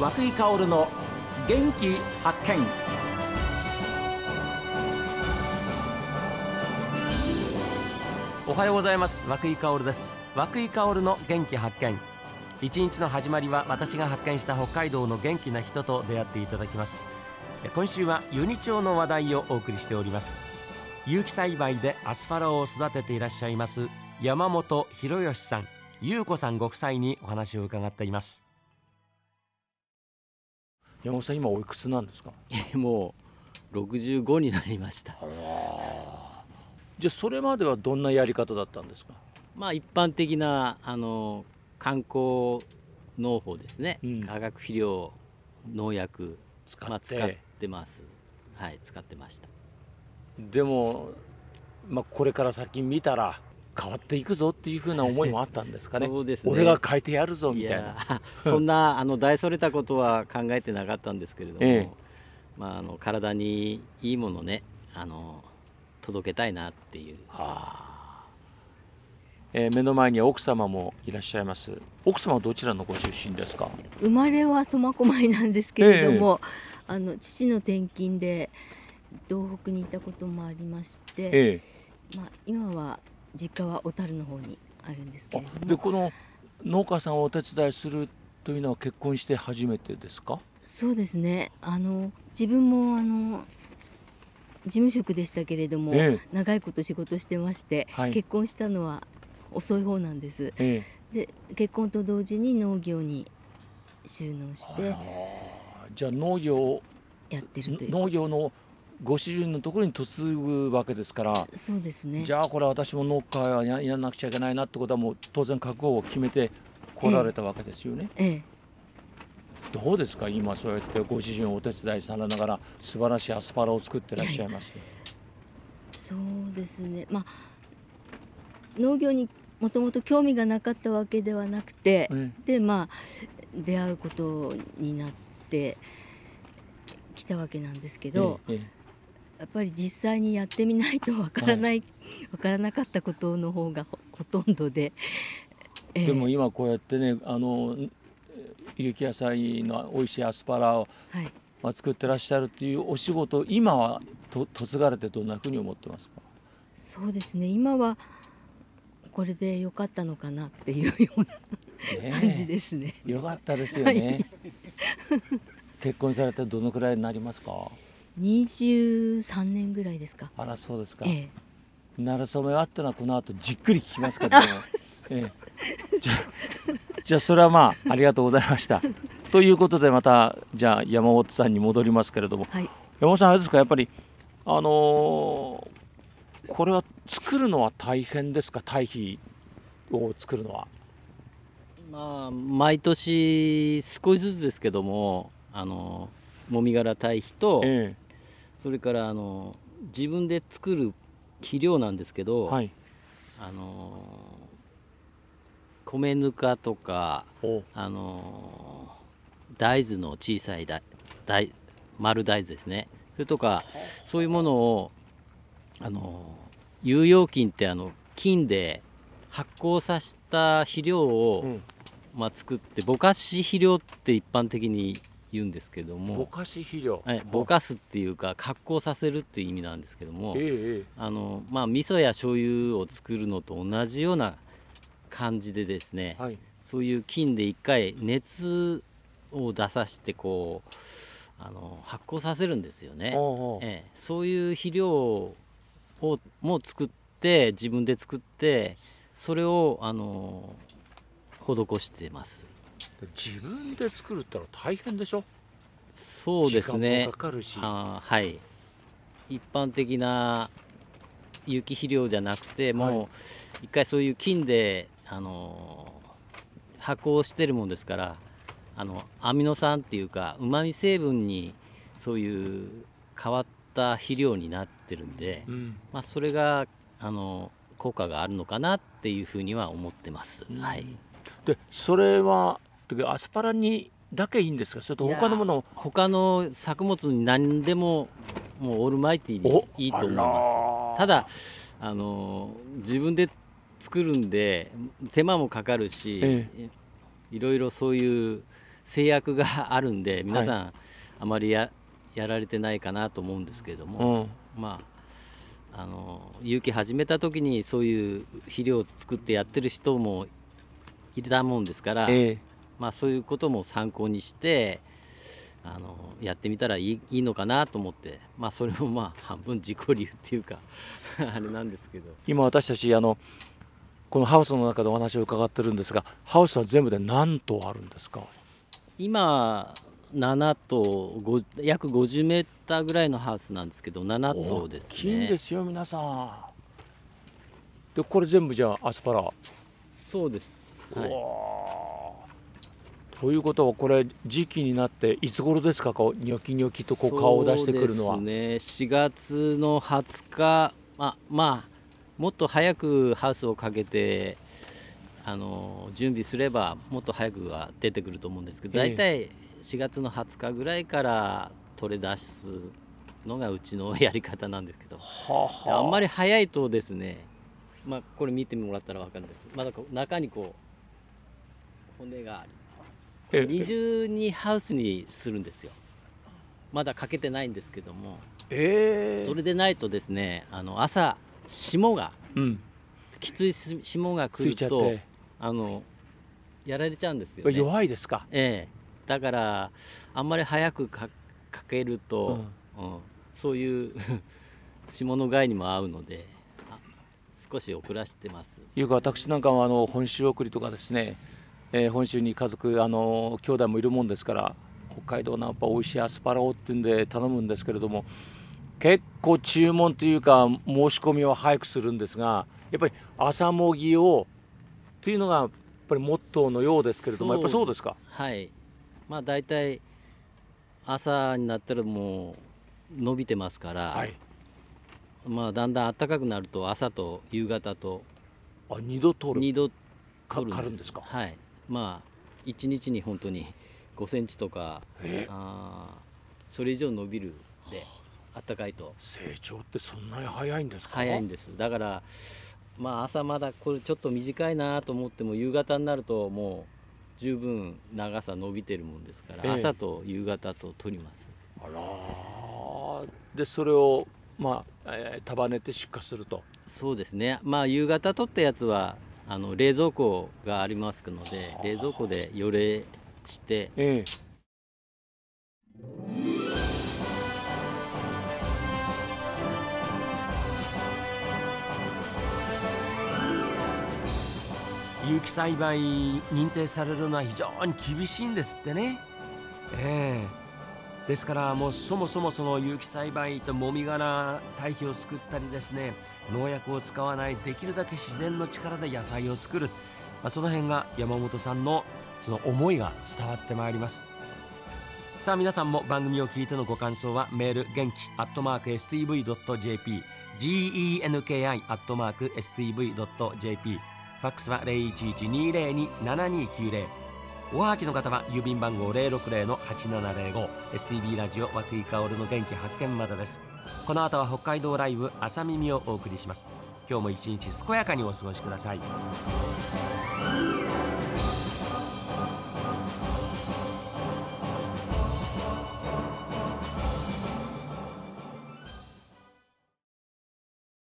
和久井薫の元気発見。おはようございます。和久井薫です。和久井薫の元気発見。一日の始まりは私が発見した北海道の元気な人と出会っていただきます。今週はユニ町の話題をお送りしております。有機栽培でアスパラを育てていらっしゃいます山本博義さん。優子さんご夫妻にお話を伺っています。山本さん今おいくつなんですか？もう65になりました。じゃあそれまではどんなやり方だったんですか？まあ一般的なあの観光農法ですね、うん。化学肥料農薬。使って、まあ、使ってます。はい使ってました。でも、まあ、これから先見たら変わっていくぞっていうふうな思いもあったんですかね。そうですね。俺が変えてやるぞみいたいな。やそんなあの大それたことは考えてなかったんですけれども、ええ。まあ、あの体にいいものねあの届けたいなっていう。えー目の前には奥様もいらっしゃいます。奥様はどちらのご出身ですか？生まれは苫小牧なんですけれども、あの父の転勤で東北にいたこともありまして、え。まあ、今は実家は小樽の方にあるんですけえれども。でこの農家さんをお手伝いするというのは結婚して初めてですか？そうですね。あの自分もあの事務職でしたけれども、え長いこと仕事してまして、はい。結婚したのは遅い方なんです。ええ。で結婚と同時に農業に収納してじゃあ農業やってるという。農業のご主人のところに嫁ぐわけですからそうですね。じゃあこれは私も農家はややらなくちゃいけないなってことはもう当然覚悟を決めて来られたわけですよね。ええ。どうですか今そうやってご主人をお手伝いされながら素晴らしいアスパラを作ってらっしゃいます？そうですね。まあ農業にもともと興味がなかったわけではなくて、えでまあ出会うことになってきたわけなんですけえど、ええやっぱり実際にやってみないとわからない、わからなかったことの方がほほとんどで、ええ。でも今こうやってねあの有機野菜の美味しいアスパラをはい。まあ作ってらっしゃるっていうお仕事今はと嫁がれてどんなふうに思ってますか？そうですね。今はこれで良かったのかなっていうような感じですね。よかったですよね。結婚されてどのくらいになりますか？23年ぐらいですか。あらそうですか。ええなるそめあってのはこの後じっくり聞きますから、ね ええ、じゃあじゃあそれはまあありがとうございました。ということでまたじゃあ山本さんに戻りますけれどもはい山本さんあれですかやっぱりあのーこれは作るのは大変ですか？堆肥を作るのは。まあ毎年少しずつですけどもあのもみ殻堆肥と、えそれからあの自分で作る肥料なんですけえど、はい。あの米ぬかとかお。あの大豆の小さい大大丸大豆ですね。それとかそういうものをあの有用菌ってあの菌で発酵させた肥料を、うん。まあ、作ってぼかし肥料って一般的に言うんですけどぼも、かし肥料。はい、ぼかすっていうか発酵させるっていう意味なんですけどもえええあのまあ味噌や醤油を作るのと同じような感じでですね、えはい。そういう菌で一回熱を出さしてこうあの発酵させるんですよね、おうおうええ、そういう肥料をも作って自分で作ってそれをあの施してます自分で作るってのは大変でしょ？そうですね。時間もかかるし。あーはい。一般的な有機肥料じゃなくてもう一回そういう菌であの発酵してるもんですからあのアミノ酸っていうかうまみ成分にそういう変わった肥料になってるんで、うん。まあ、それがあの効果があるのかなっていうふうには思ってます。はい。でそれはてかアスパラにだけいいんですか？それと他のもの他の作物に何でももうオールマイティおにいいと思います。ただあの自分で作るんで手間もかかるし、えいろいろそういう制約があるんで皆さんあまりややられてないかなと思うんですけれども、うん。まああの有機始めた時にそういう肥料を作ってやってる人もいたもんですから、ええまあ、そういうことも参考にしてあのやってみたらいいいいのかなと思って、まあ、それもまあ半分自己流っていうか あれなんですけど。今私たちあのこのハウスの中でお話を伺ってるんですがハウスは全部で何棟あるんですか？今7棟ご約50メーターぐらいのハウスなんですけど7棟です大きいんねですよ皆さん。でこれ全部じゃあアスパラ、そうです、はうい、ということはこれ時期になっていつ頃ですか？こうニョキニョキとこう顔を出してくるのは、そうですね。4月の20日。まあまあもっと早くハウスをかけてあの準備すればもっと早くは出てくると思うんですけどええ。大体4月の20日ぐらいから取れ出すのがうちのやり方なんですけどはあはあ。んまり早いとですねまあこれ見てもらったら分かるんですまだ中にこう骨がありえ二重にハウスにするんですよ。まだかけてないんですけども。ええ。それでないとですねあの朝霜がうん。きつい霜がつ来るとあのやられちゃうんですよね。弱いですか、ええ。だからあんまり早くかかけると、ううん。そういう 霜の害にも合うのであ少し遅らせてます。いうか私なんかはあの本州送りとかですね、えー本州に家族あの兄弟もいるもんですから北海道のやっぱ美味しいアスパラをっていうんで頼むんですけれども結構注文というか申し込みは早くするんですがやっぱり朝もぎをというのがやっぱりモットーのようですけれどもやっぱりそうですか？はい。まあ大体朝になったらもう伸びてますから、はい。まあだんだん暖かくなると朝と夕方とあ二度取る。2度か取るんですか？はいまあ1日に本当に5センチとかえ？あーそれ以上伸びるで暖かいと。成長ってそんなに早いんですか？早いんです。だからまあ朝まだこれちょっと短いなと思っても夕方になるともう十分長さ伸びてるもんですから、ええ。朝と夕方と取ります。あらー。でそれをまあ、えー束ねて出荷すると。そうですね。まあ夕方取ったやつはあの冷蔵庫がありますので冷蔵庫で予冷してええ。有機栽培認定されるのは非常に厳しいんですってね。ええですからもうそもそもその有機栽培ともみ殻堆肥を作ったりですね農薬を使わないできるだけ自然の力で野菜を作る、まあ、その辺が山本さんのその思いが伝わってまいります。さあ皆さんも番組を聞いてのご感想はメール元気アットマーク STV.jp genki アットマーク STV.jp ファックスは0112027290おはがきの方は郵便番号060-8705 STB ラジオ和久井薫の元気発見までです。この後は北海道ライブ朝耳をお送りします。今日も一日健やかにお過ごしください。